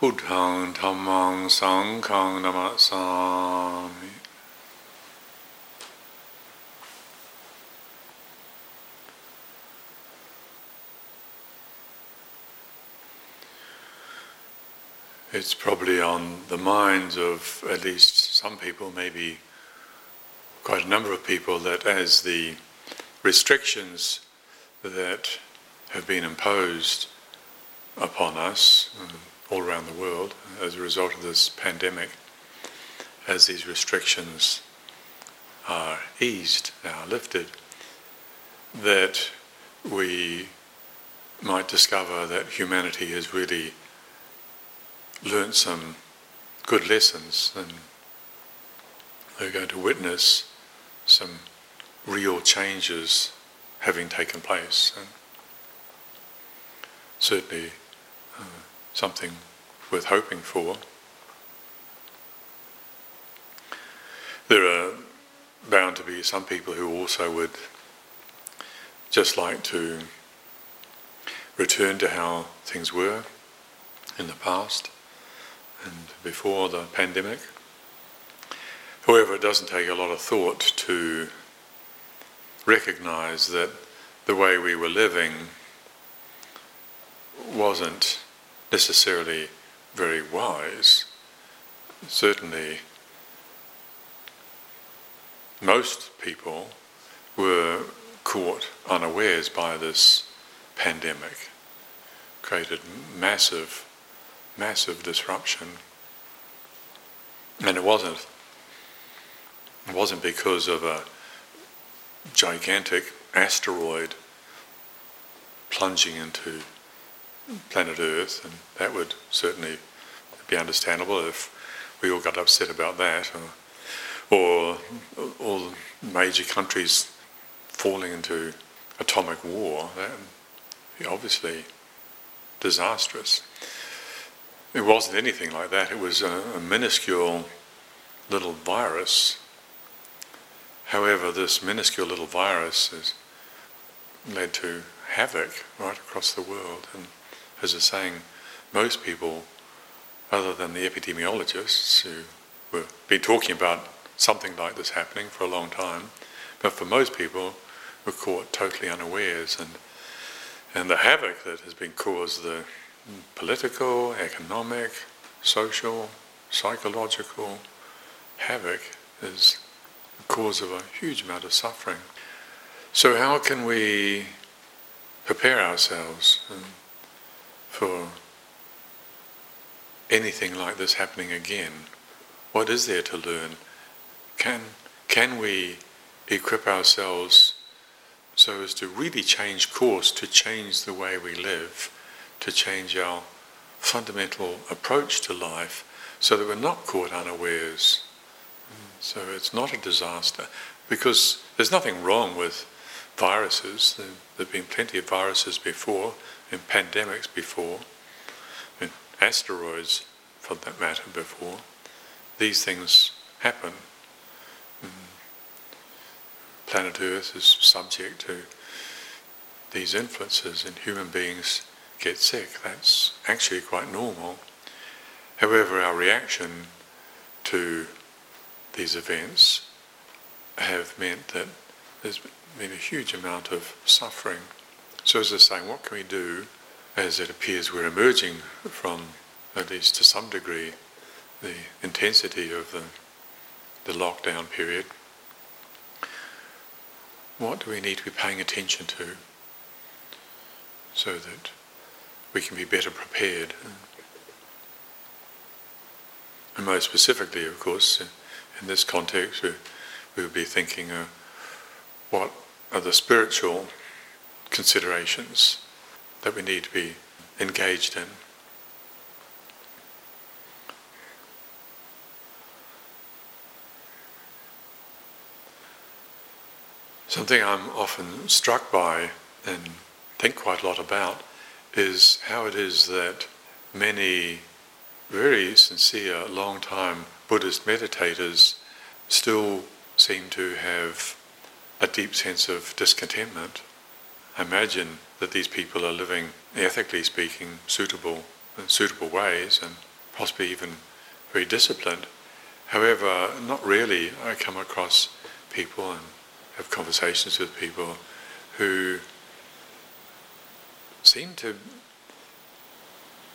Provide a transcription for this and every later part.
Buddhaṃ Dhammāṃ Sanghaṃ Namasāmi It's probably on the minds of at least some people, maybe quite a number of people, that as the restrictions that have been imposed upon us uh, all around the world as a result of this pandemic, as these restrictions are eased, now lifted, that we might discover that humanity has really learnt some good lessons and they're going to witness some real changes having taken place. And certainly uh, something worth hoping for. There are bound to be some people who also would just like to return to how things were in the past and before the pandemic. However, it doesn't take a lot of thought to recognize that the way we were living wasn't necessarily very wise. Certainly, most people were caught unawares by this pandemic, created massive, massive disruption. And it wasn't it wasn't because of a gigantic asteroid plunging into planet Earth, and that would certainly be understandable if we all got upset about that, or, or all major countries falling into atomic war. That would be obviously disastrous. It wasn't anything like that. It was a, a minuscule little virus. However, this minuscule little virus has led to havoc right across the world. And as was saying, most people, other than the epidemiologists who have been talking about something like this happening for a long time, but for most people, were caught totally unawares. And, and the havoc that has been caused, the political, economic, social, psychological havoc, is the cause of a huge amount of suffering. So, how can we prepare ourselves um, for anything like this happening again? What is there to learn? Can, can we equip ourselves so as to really change course, to change the way we live, to change our fundamental approach to life so that we're not caught unawares? So it's not a disaster because there's nothing wrong with viruses. There have been plenty of viruses before, and pandemics before, in asteroids for that matter before. These things happen. Mm. Planet Earth is subject to these influences, and human beings get sick. That's actually quite normal. However, our reaction to these events have meant that there's been a huge amount of suffering. So, as was saying, what can we do as it appears we're emerging from, at least to some degree, the intensity of the, the lockdown period? What do we need to be paying attention to so that we can be better prepared? And most specifically, of course, in this context, we, we would be thinking uh, what are the spiritual considerations that we need to be engaged in. Something I'm often struck by and think quite a lot about is how it is that many very sincere, long time Buddhist meditators still seem to have a deep sense of discontentment. Imagine that these people are living, ethically speaking, suitable suitable ways, and possibly even very disciplined. However, not really. I come across people and have conversations with people who seem to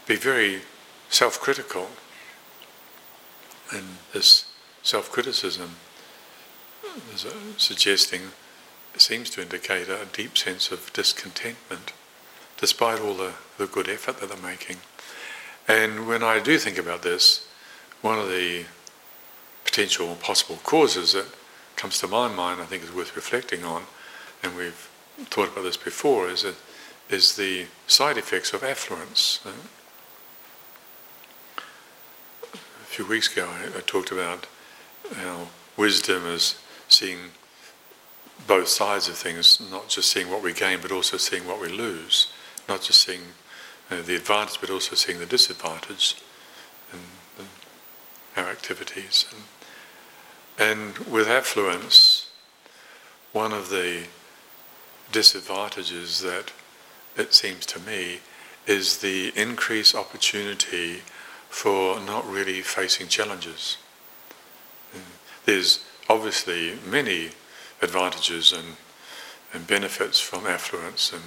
be very self-critical and this self-criticism is suggesting seems to indicate a deep sense of discontentment despite all the, the good effort that they're making. And when I do think about this, one of the potential possible causes that comes to my mind, I think is worth reflecting on, and we've thought about this before, is, a, is the side effects of affluence. Uh, a few weeks ago I, I talked about how wisdom is seeing both sides of things, not just seeing what we gain, but also seeing what we lose, not just seeing uh, the advantage, but also seeing the disadvantage in, in our activities. And, and with affluence, one of the disadvantages that it seems to me is the increased opportunity for not really facing challenges. There's obviously many advantages and, and benefits from affluence, and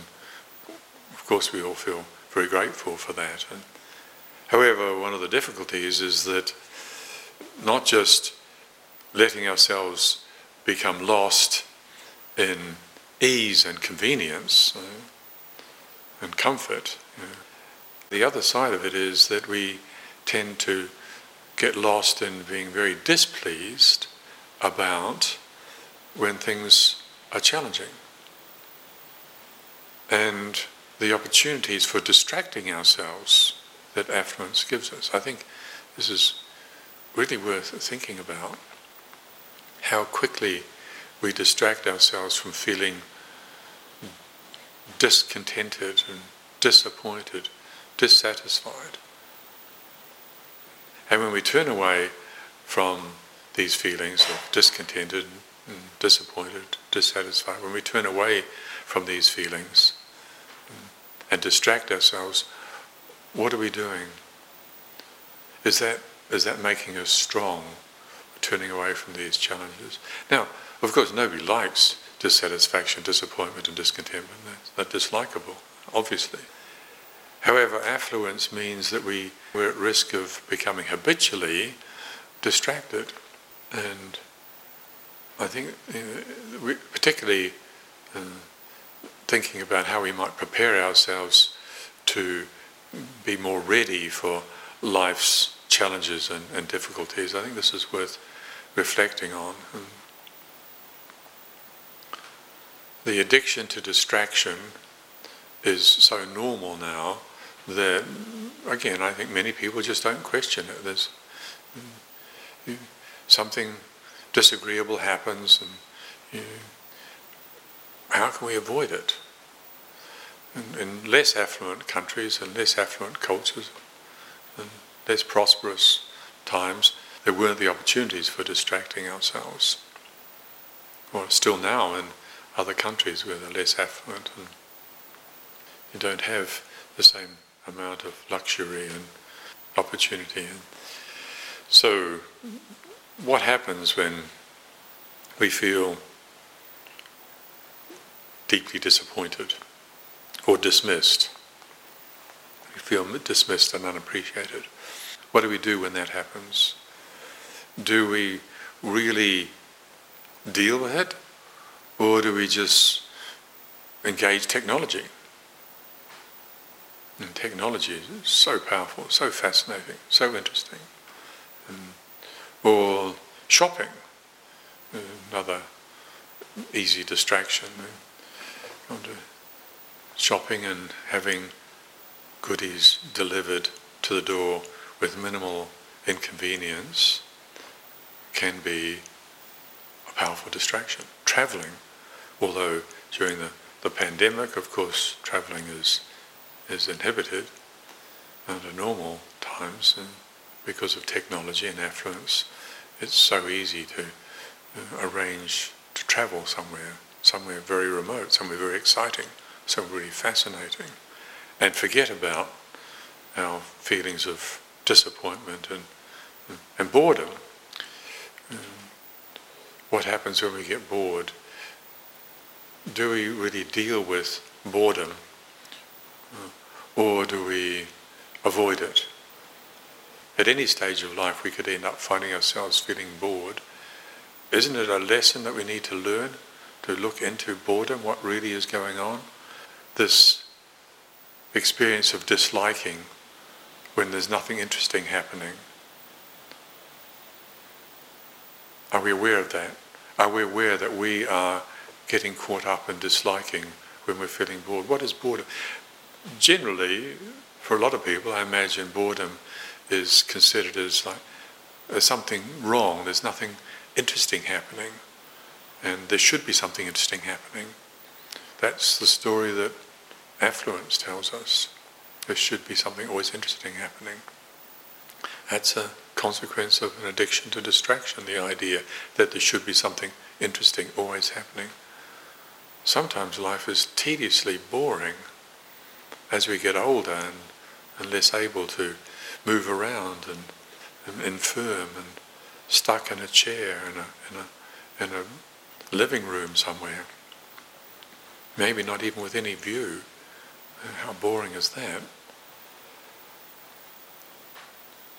of course we all feel very grateful for that. And however, one of the difficulties is that not just letting ourselves become lost in ease and convenience uh, and comfort. The other side of it is that we tend to get lost in being very displeased about when things are challenging. And the opportunities for distracting ourselves that affluence gives us. I think this is really worth thinking about how quickly we distract ourselves from feeling discontented and disappointed, dissatisfied. And when we turn away from these feelings of discontented, and disappointed, dissatisfied, when we turn away from these feelings mm, and distract ourselves, what are we doing? Is that, is that making us strong, turning away from these challenges? Now, of course, nobody likes dissatisfaction, disappointment, and discontentment. That's, that's dislikable, obviously. However, affluence means that we, we're at risk of becoming habitually distracted. And I think, we, particularly uh, thinking about how we might prepare ourselves to be more ready for life's challenges and, and difficulties, I think this is worth reflecting on. The addiction to distraction is so normal now that, again, I think many people just don't question it. There's something disagreeable happens, and you, how can we avoid it? In, in less affluent countries and less affluent cultures and less prosperous times, there weren't the opportunities for distracting ourselves. Or still now in other countries where they're less affluent and you don't have the same amount of luxury and opportunity. And so, what happens when we feel deeply disappointed or dismissed? We feel dismissed and unappreciated. What do we do when that happens? Do we really deal with it or do we just engage technology? And technology is so powerful, so fascinating, so interesting. Or shopping, another easy distraction. Shopping and having goodies delivered to the door with minimal inconvenience can be a powerful distraction. Traveling although during the, the pandemic, of course, travelling is, is inhibited under normal times, and because of technology and affluence, it's so easy to uh, arrange to travel somewhere, somewhere very remote, somewhere very exciting, somewhere really fascinating, and forget about our feelings of disappointment and, and boredom. what happens when we get bored? Do we really deal with boredom or do we avoid it? At any stage of life, we could end up finding ourselves feeling bored. Isn't it a lesson that we need to learn to look into boredom, what really is going on? This experience of disliking when there's nothing interesting happening. Are we aware of that? Are we aware that we are getting caught up in disliking when we're feeling bored? What is boredom? Generally, for a lot of people, I imagine boredom is considered as like something wrong, there's nothing interesting happening, and there should be something interesting happening. That's the story that affluence tells us. There should be something always interesting happening. That's a consequence of an addiction to distraction, the idea that there should be something interesting always happening. Sometimes life is tediously boring as we get older and, and less able to move around and, and infirm and stuck in a chair in a, in a, in a living room somewhere. Maybe not even with any view. Uh, how boring is that?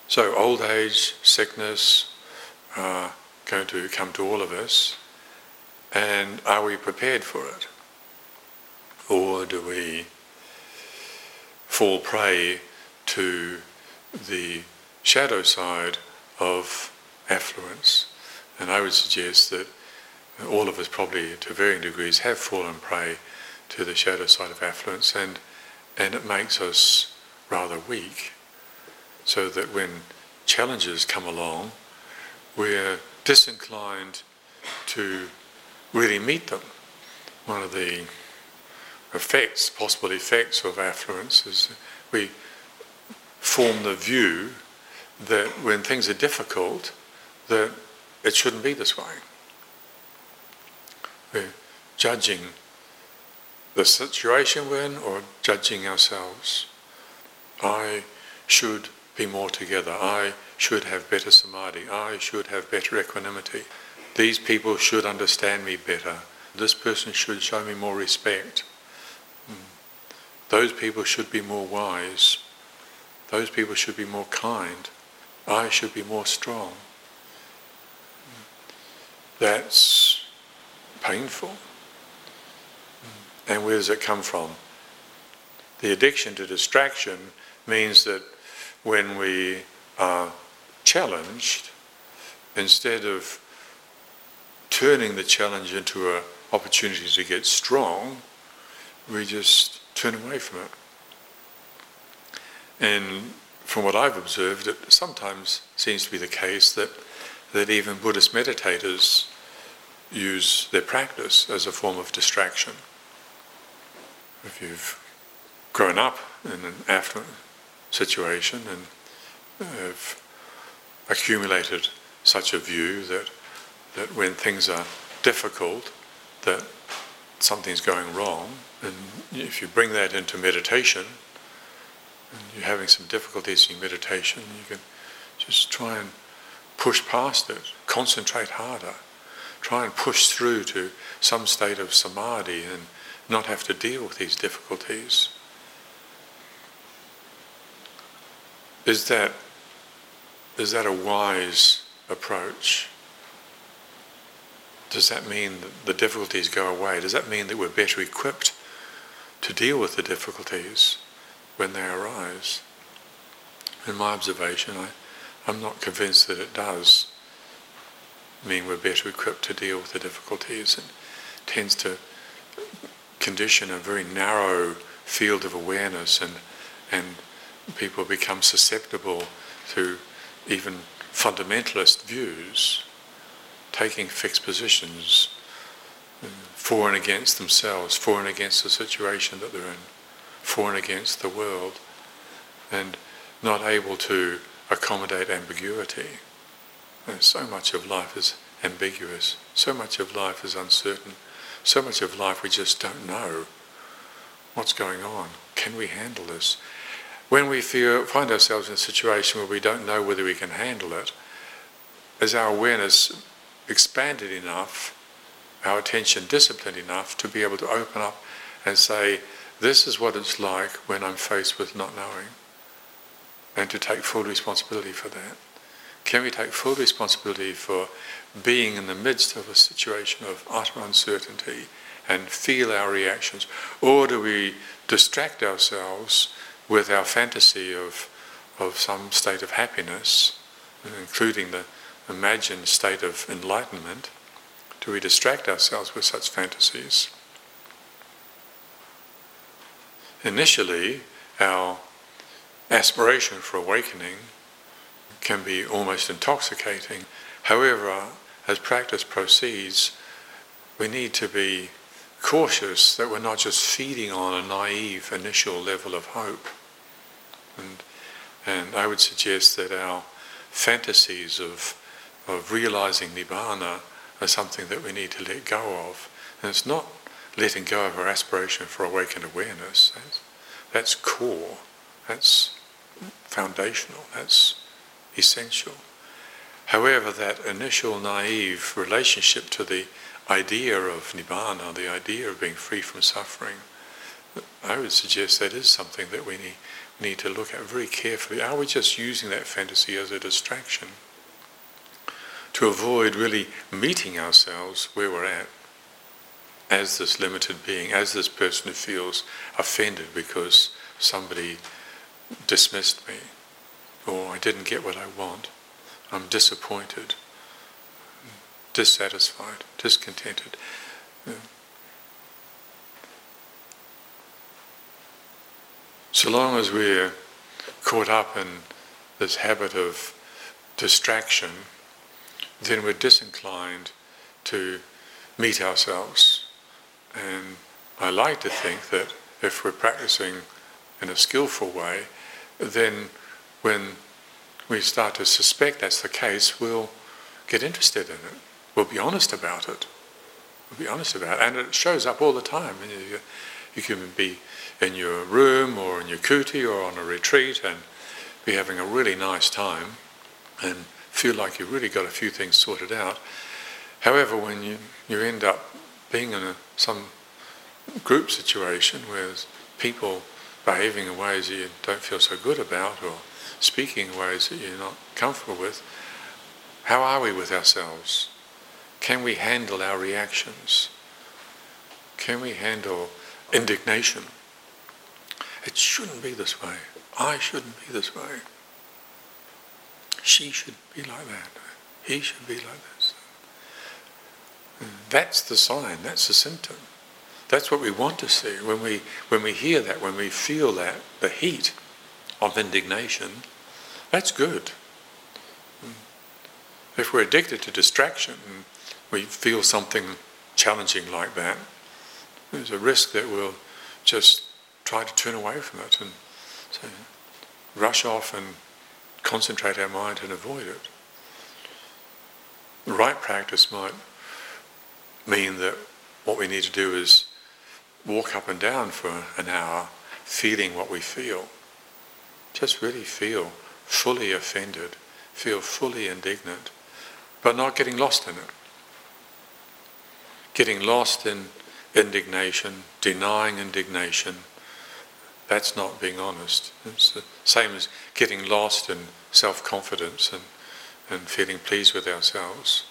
So old age, sickness are going to come to all of us. And are we prepared for it? Or do we fall prey to the shadow side of affluence. And I would suggest that all of us probably to varying degrees have fallen prey to the shadow side of affluence and, and it makes us rather weak. So that when challenges come along, we're disinclined to really meet them. One of the effects, possible effects of affluence is we form the view that when things are difficult, that it shouldn't be this way. We're judging the situation we're in or judging ourselves. I should be more together. I should have better samadhi. I should have better equanimity. These people should understand me better. This person should show me more respect. Hmm. Those people should be more wise. Those people should be more kind. I should be more strong. That's painful. And where does it come from? The addiction to distraction means that when we are challenged, instead of turning the challenge into an opportunity to get strong, we just turn away from it. And from what I've observed, it sometimes seems to be the case that, that even Buddhist meditators use their practice as a form of distraction. If you've grown up in an affluent situation and have accumulated such a view that, that when things are difficult, that something's going wrong, and if you bring that into meditation, and you're having some difficulties in meditation, you can just try and push past it, concentrate harder, try and push through to some state of samadhi and not have to deal with these difficulties. Is that, is that a wise approach? Does that mean that the difficulties go away? Does that mean that we're better equipped to deal with the difficulties? When they arise. In my observation, I, I'm not convinced that it does mean we're better equipped to deal with the difficulties. It tends to condition a very narrow field of awareness and, and people become susceptible to even fundamentalist views, taking fixed positions uh, for and against themselves, for and against the situation that they're in for and against the world and not able to accommodate ambiguity. And so much of life is ambiguous, so much of life is uncertain, so much of life we just don't know what's going on. Can we handle this? when we feel, find ourselves in a situation where we don't know whether we can handle it, is our awareness expanded enough, our attention disciplined enough to be able to open up and say, this is what it's like when I'm faced with not knowing, and to take full responsibility for that. Can we take full responsibility for being in the midst of a situation of utter uncertainty and feel our reactions? Or do we distract ourselves with our fantasy of, of some state of happiness, including the imagined state of enlightenment? Do we distract ourselves with such fantasies? Initially, our aspiration for awakening can be almost intoxicating. However, as practice proceeds, we need to be cautious that we're not just feeding on a naive initial level of hope. And, and I would suggest that our fantasies of, of realizing Nibbana are something that we need to let go of. And it's not letting go of our aspiration for awakened awareness. That's, that's core. That's foundational. That's essential. However, that initial naive relationship to the idea of nibbana, the idea of being free from suffering, I would suggest that is something that we need, need to look at very carefully. Are we just using that fantasy as a distraction to avoid really meeting ourselves where we're at as this limited being, as this person who feels offended because somebody dismissed me or I didn't get what I want? I'm disappointed, dissatisfied, discontented. So long as we're caught up in this habit of distraction, then we're disinclined to meet ourselves. And I like to think that if we're practicing in a skillful way, then when we start to suspect that's the case, we'll get interested in it. We'll be honest about it. We'll be honest about it. And it shows up all the time. You, can be in your room or in your kuti or on a retreat and be having a really nice time and feel like you've really got a few things sorted out. However, when you, you end up being in a, some group situation where people behaving in ways that you don't feel so good about or speaking in ways that you're not comfortable with, how are we with ourselves? Can we handle our reactions? Can we handle indignation? It shouldn't be this way. I shouldn't be this way. She should be like that. He should be like this. That's the sign, that's the symptom. That's what we want to see. When we, when we hear that, when we feel that, the heat, of indignation, that's good. Mm. If we're addicted to distraction, and we feel something challenging like that, there's a risk that we'll just try to turn away from it and so rush off and concentrate our mind and avoid it. Right practice might mean that what we need to do is walk up and down for an hour, feeling what we feel just really feel fully offended, feel fully indignant, but not getting lost in it. Getting lost in indignation, denying indignation, that's not being honest. It's the same as getting lost in self-confidence and, and feeling pleased with ourselves.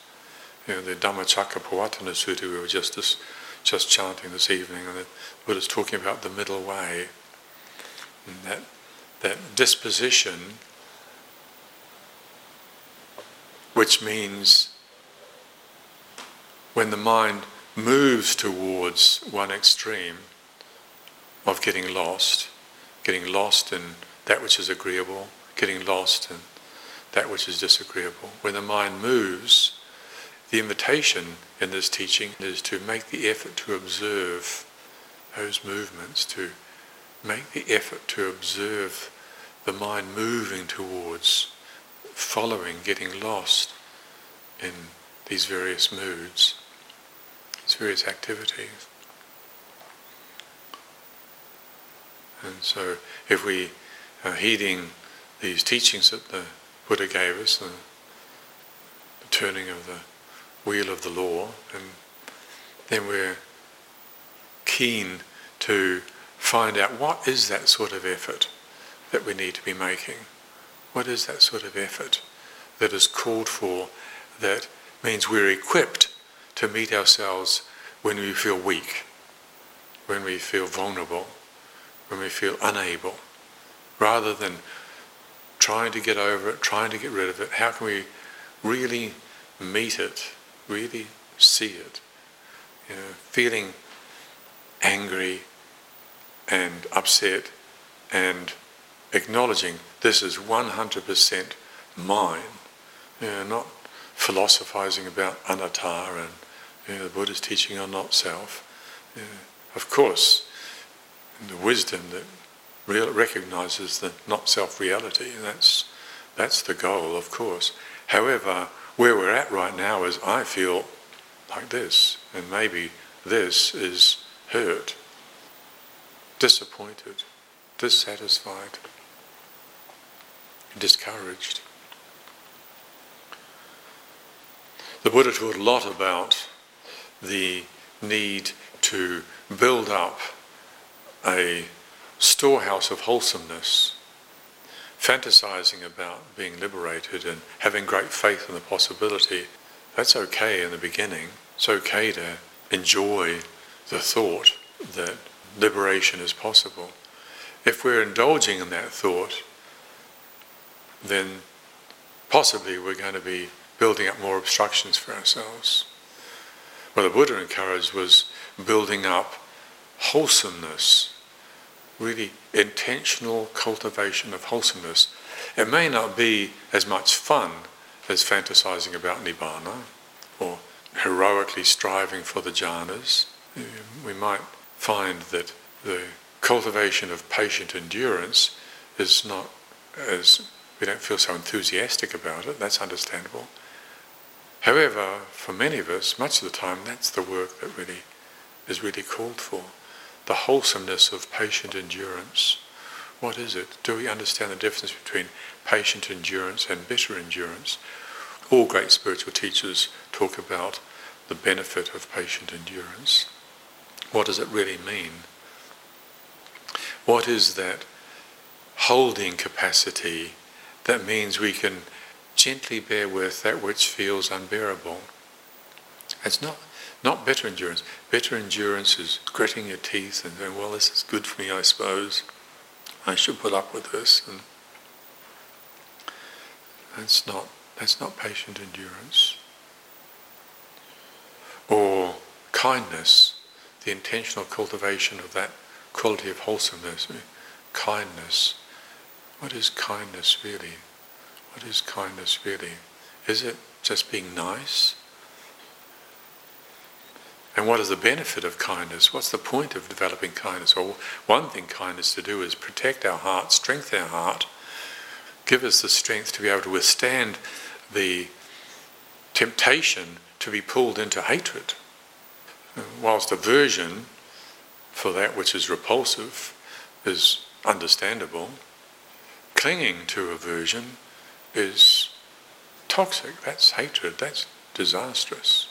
You know, the Dhammacakkappavattana Sutta we were just, this, just chanting this evening, and the Buddha's talking about the middle way. And that that disposition, which means when the mind moves towards one extreme of getting lost, getting lost in that which is agreeable, getting lost in that which is disagreeable. When the mind moves, the invitation in this teaching is to make the effort to observe those movements, to make the effort to observe the mind moving towards following, getting lost in these various moods, these various activities. And so if we are heeding these teachings that the Buddha gave us, the, turning of the wheel of the law, and then we're keen to find out what is that sort of effort that we need to be making. What is that sort of effort that is called for that means we're equipped to meet ourselves when we feel weak, when we feel vulnerable, when we feel unable, rather than trying to get over it, trying to get rid of it. How can we really meet it, really see it? You know, feeling angry and upset and acknowledging this is 100% mine, you know, not philosophizing about anatta and you know, the Buddha's teaching on not self. You know, of course, the wisdom that real, recognizes the not self reality, that's, that's the goal, of course. However, where we're at right now is I feel like this, and maybe this is hurt, disappointed, dissatisfied, discouraged. The Buddha taught a lot about the need to build up a storehouse of wholesomeness, fantasizing about being liberated and having great faith in the possibility. That's okay in the beginning. It's okay to enjoy the thought that liberation is possible. If we're indulging in that thought, then possibly we're going to be building up more obstructions for ourselves. What the Buddha encouraged was building up wholesomeness, really intentional cultivation of wholesomeness. It may not be as much fun as fantasizing about nibbana or heroically striving for the jhanas. We might find that the cultivation of patient endurance is not as we don't feel so enthusiastic about it, that's understandable. However, for many of us, much of the time, that's the work that really is really called for. The wholesomeness of patient endurance. What is it? Do we understand the difference between patient endurance and bitter endurance? All great spiritual teachers talk about the benefit of patient endurance. What does it really mean? What is that holding capacity that means we can gently bear with that which feels unbearable? It's not, not bitter endurance. Bitter endurance is gritting your teeth and going, well, this is good for me, I suppose. I should put up with this. And that's not, that's not patient endurance. Or kindness, the intentional cultivation of that quality of wholesomeness, kindness. What is kindness really? What is kindness really? Is it just being nice? And what is the benefit of kindness? What's the point of developing kindness? Well, one thing kindness to do is protect our heart, strengthen our heart, give us the strength to be able to withstand the temptation to be pulled into hatred. Whilst aversion for that which is repulsive is understandable, clinging to aversion is toxic. That's hatred. That's disastrous.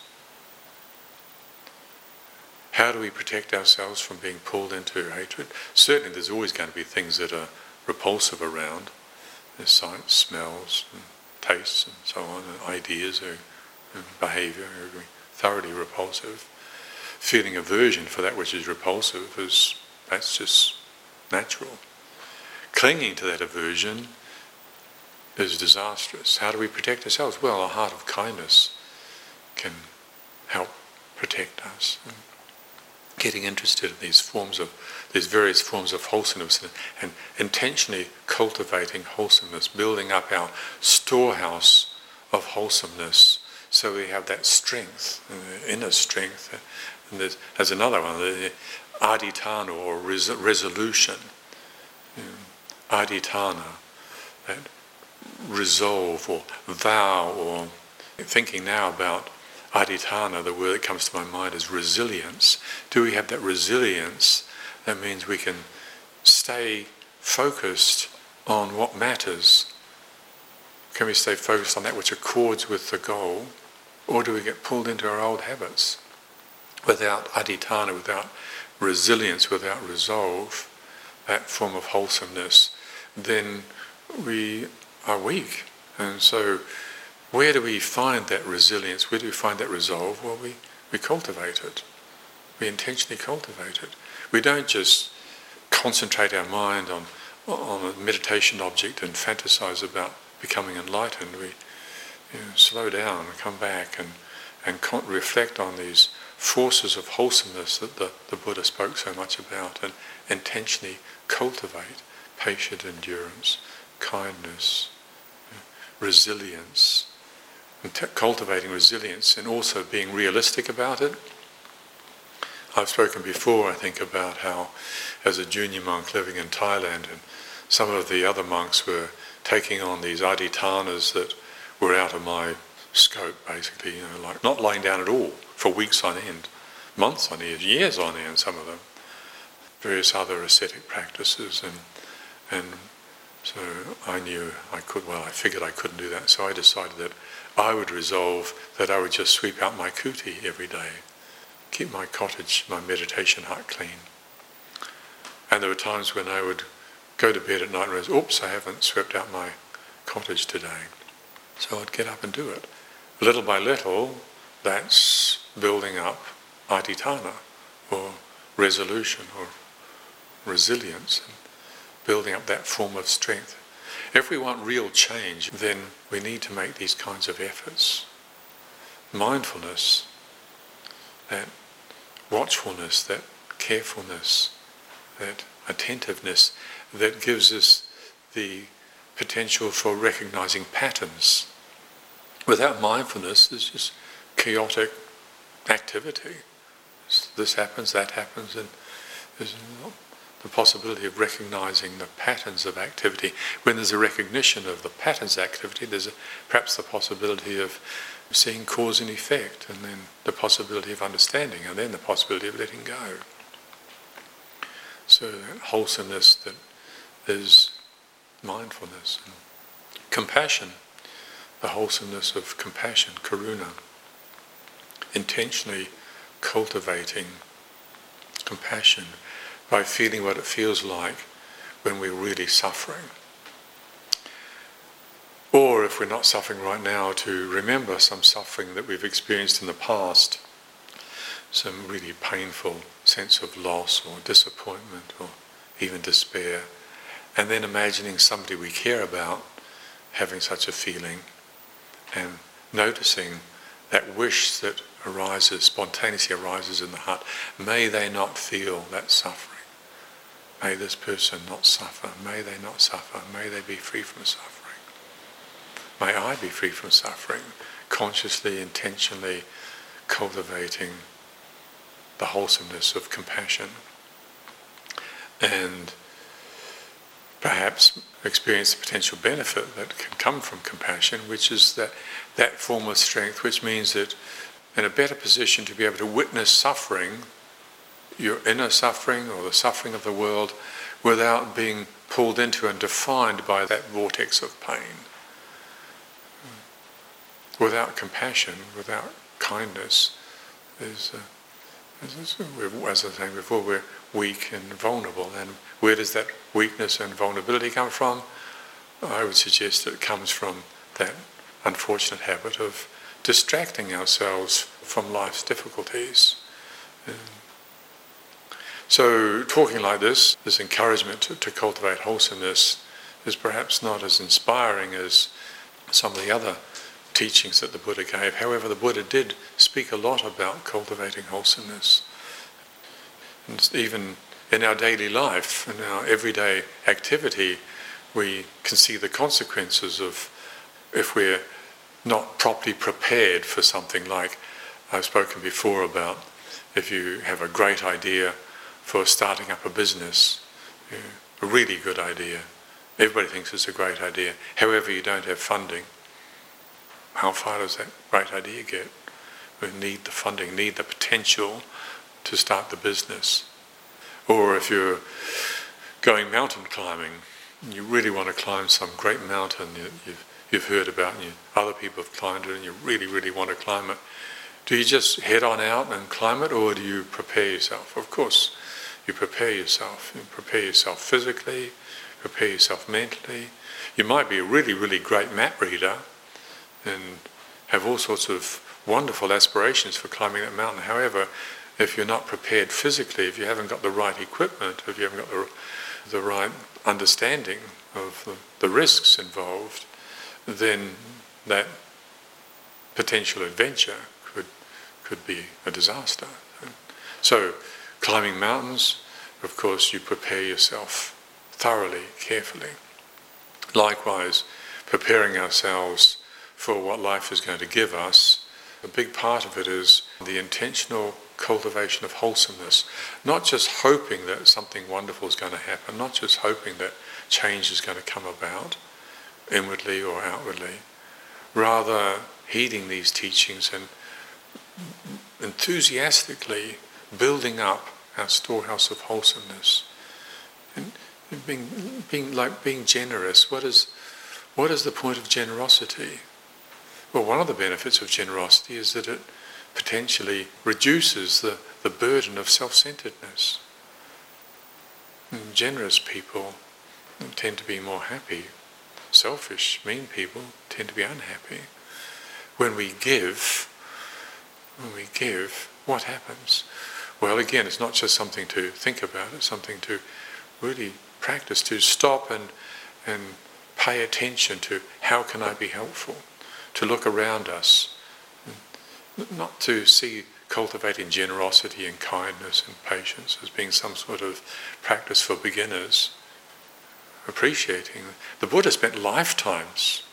How do we protect ourselves from being pulled into hatred? Certainly, there's always going to be things that are repulsive around. There's sights, smells, and tastes, and so on, and ideas or and behaviour are thoroughly repulsive feeling aversion for that which is repulsive is that's just natural. Clinging to that aversion is disastrous. How do we protect ourselves? Well, a heart of kindness can help protect us. Getting interested in these forms of these various forms of wholesomeness and, and intentionally cultivating wholesomeness, building up our storehouse of wholesomeness so we have that strength, inner strength, and there's, there's another one, the adhitthana or res- resolution. Adhitthana, that resolve or vow or thinking now about adhitthana, the word that comes to my mind is resilience. Do we have that resilience? That means we can stay focused on what matters? Can we stay focused on that which accords with the goal? Or do we get pulled into our old habits without adhitthana, without resilience, without resolve, that form of wholesomeness, then we are weak. And so, where do we find that resilience? Where do we find that resolve? Well, we, we cultivate it. We intentionally cultivate it. We don't just concentrate our mind on, on a meditation object and fantasize about becoming enlightened. We you know, slow down and come back and, and reflect on these forces of wholesomeness that the, the Buddha spoke so much about and intentionally cultivate patient endurance, kindness, resilience, cultivating resilience and also being realistic about it. I've spoken before, I think, about how, as a junior monk living in Thailand, and some of the other monks were taking on these adhitthanas that were out of my scope, basically, you know, like not lying down at all for weeks on end, months on end, years on end, some of them, various other ascetic practices, and and so I knew I could. Well, I figured I couldn't do that, so I decided that I would resolve that I would just sweep out my kuti every day, keep my cottage, my meditation hut clean. And there were times when I would go to bed at night and realize, oops, I haven't swept out my cottage today. So I'd get up and do it. Little by little, that's building up adhitthana, or resolution, or resilience, and building up that form of strength. If we want real change, then we need to make these kinds of efforts. Mindfulness, that watchfulness, that carefulness, that attentiveness that gives us the potential for recognizing patterns. Without mindfulness, there's just chaotic activity. This happens, that happens, and there's the possibility of recognizing the patterns of activity. When there's a recognition of the patterns of activity, there's a, perhaps the possibility of seeing cause and effect, and then the possibility of understanding, and then the possibility of letting go. So that wholesomeness that is mindfulness compassion, the wholesomeness of compassion, karuna, intentionally cultivating compassion by feeling what it feels like when we're really suffering. Or if we're not suffering right now, to remember some suffering that we've experienced in the past, some really painful sense of loss or disappointment or even despair, and then imagining somebody we care about having such a feeling and noticing that wish that arises, spontaneously arises in the heart, may they not feel that suffering. May this person not suffer. May they not suffer. May they be free from suffering. May I be free from suffering, consciously, intentionally cultivating the wholesomeness of compassion. And perhaps experience the potential benefit that can come from compassion, which is that, that form of strength, which means that in a better position to be able to witness suffering, your inner suffering or the suffering of the world, without being pulled into and defined by that vortex of pain. Without compassion, without kindness, is uh, as I was saying before, we're weak and vulnerable. And where does that weakness and vulnerability come from? I would suggest it comes from that unfortunate habit of distracting ourselves from life's difficulties. So, talking like this, this encouragement to, to cultivate wholesomeness, is perhaps not as inspiring as some of the other teachings that the Buddha gave. However, the Buddha did speak a lot about cultivating wholesomeness. And even in our daily life, in our everyday activity, we can see the consequences of if we're not properly prepared for something like I've spoken before about if you have a great idea for starting up a business, know, a really good idea. Everybody thinks it's a great idea. However, you don't have funding how far does that great idea get? We need the funding, need the potential to start the business. Or if you're going mountain climbing, you really want to climb some great mountain that you've, you've heard about and you, other people have climbed it and you really, really want to climb it. Do you just head on out and climb it or do you prepare yourself? Of course, you prepare yourself. You prepare yourself physically, prepare yourself mentally. You might be a really, really great map reader and have all sorts of wonderful aspirations for climbing that mountain. However, if you're not prepared physically, if you haven't got the right equipment, if you haven't got the, the right understanding of the, the risks involved, then that potential adventure could, could be a disaster. So, climbing mountains, of course, you prepare yourself thoroughly, carefully. Likewise, preparing ourselves for what life is going to give us, a big part of it is the intentional cultivation of wholesomeness. Not just hoping that something wonderful is going to happen, not just hoping that change is going to come about, inwardly or outwardly. Rather, heeding these teachings and enthusiastically building up our storehouse of wholesomeness. And being, being like being generous. What is, what is the point of generosity? Well, one of the benefits of generosity is that it potentially reduces the, the burden of self-centeredness. And generous people tend to be more happy. Selfish, mean people tend to be unhappy. When we give, when we give, what happens? Well, again, it's not just something to think about, it's something to really practice, to stop and, and pay attention to how can I be helpful? to look around us, not to see cultivating generosity and kindness and patience as being some sort of practice for beginners. Appreciating. The Buddha spent lifetimes,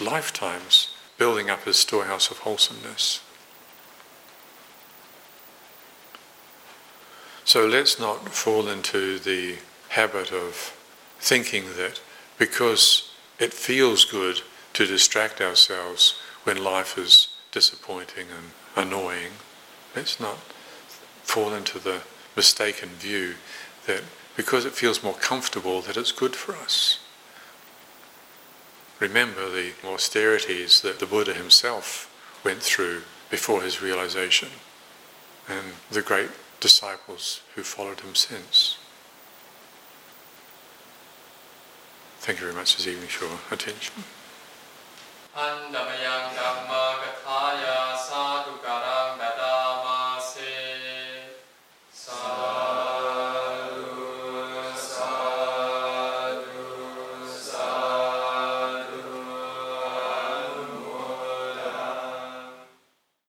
lifetimes building up his storehouse of wholesomeness. So let's not fall into the habit of thinking that because it feels good to distract ourselves when life is disappointing and annoying. Let's not fall into the mistaken view that because it feels more comfortable that it's good for us. Remember the austerities that the Buddha himself went through before his realization and the great disciples who followed him since. Thank you very much this evening for your attention.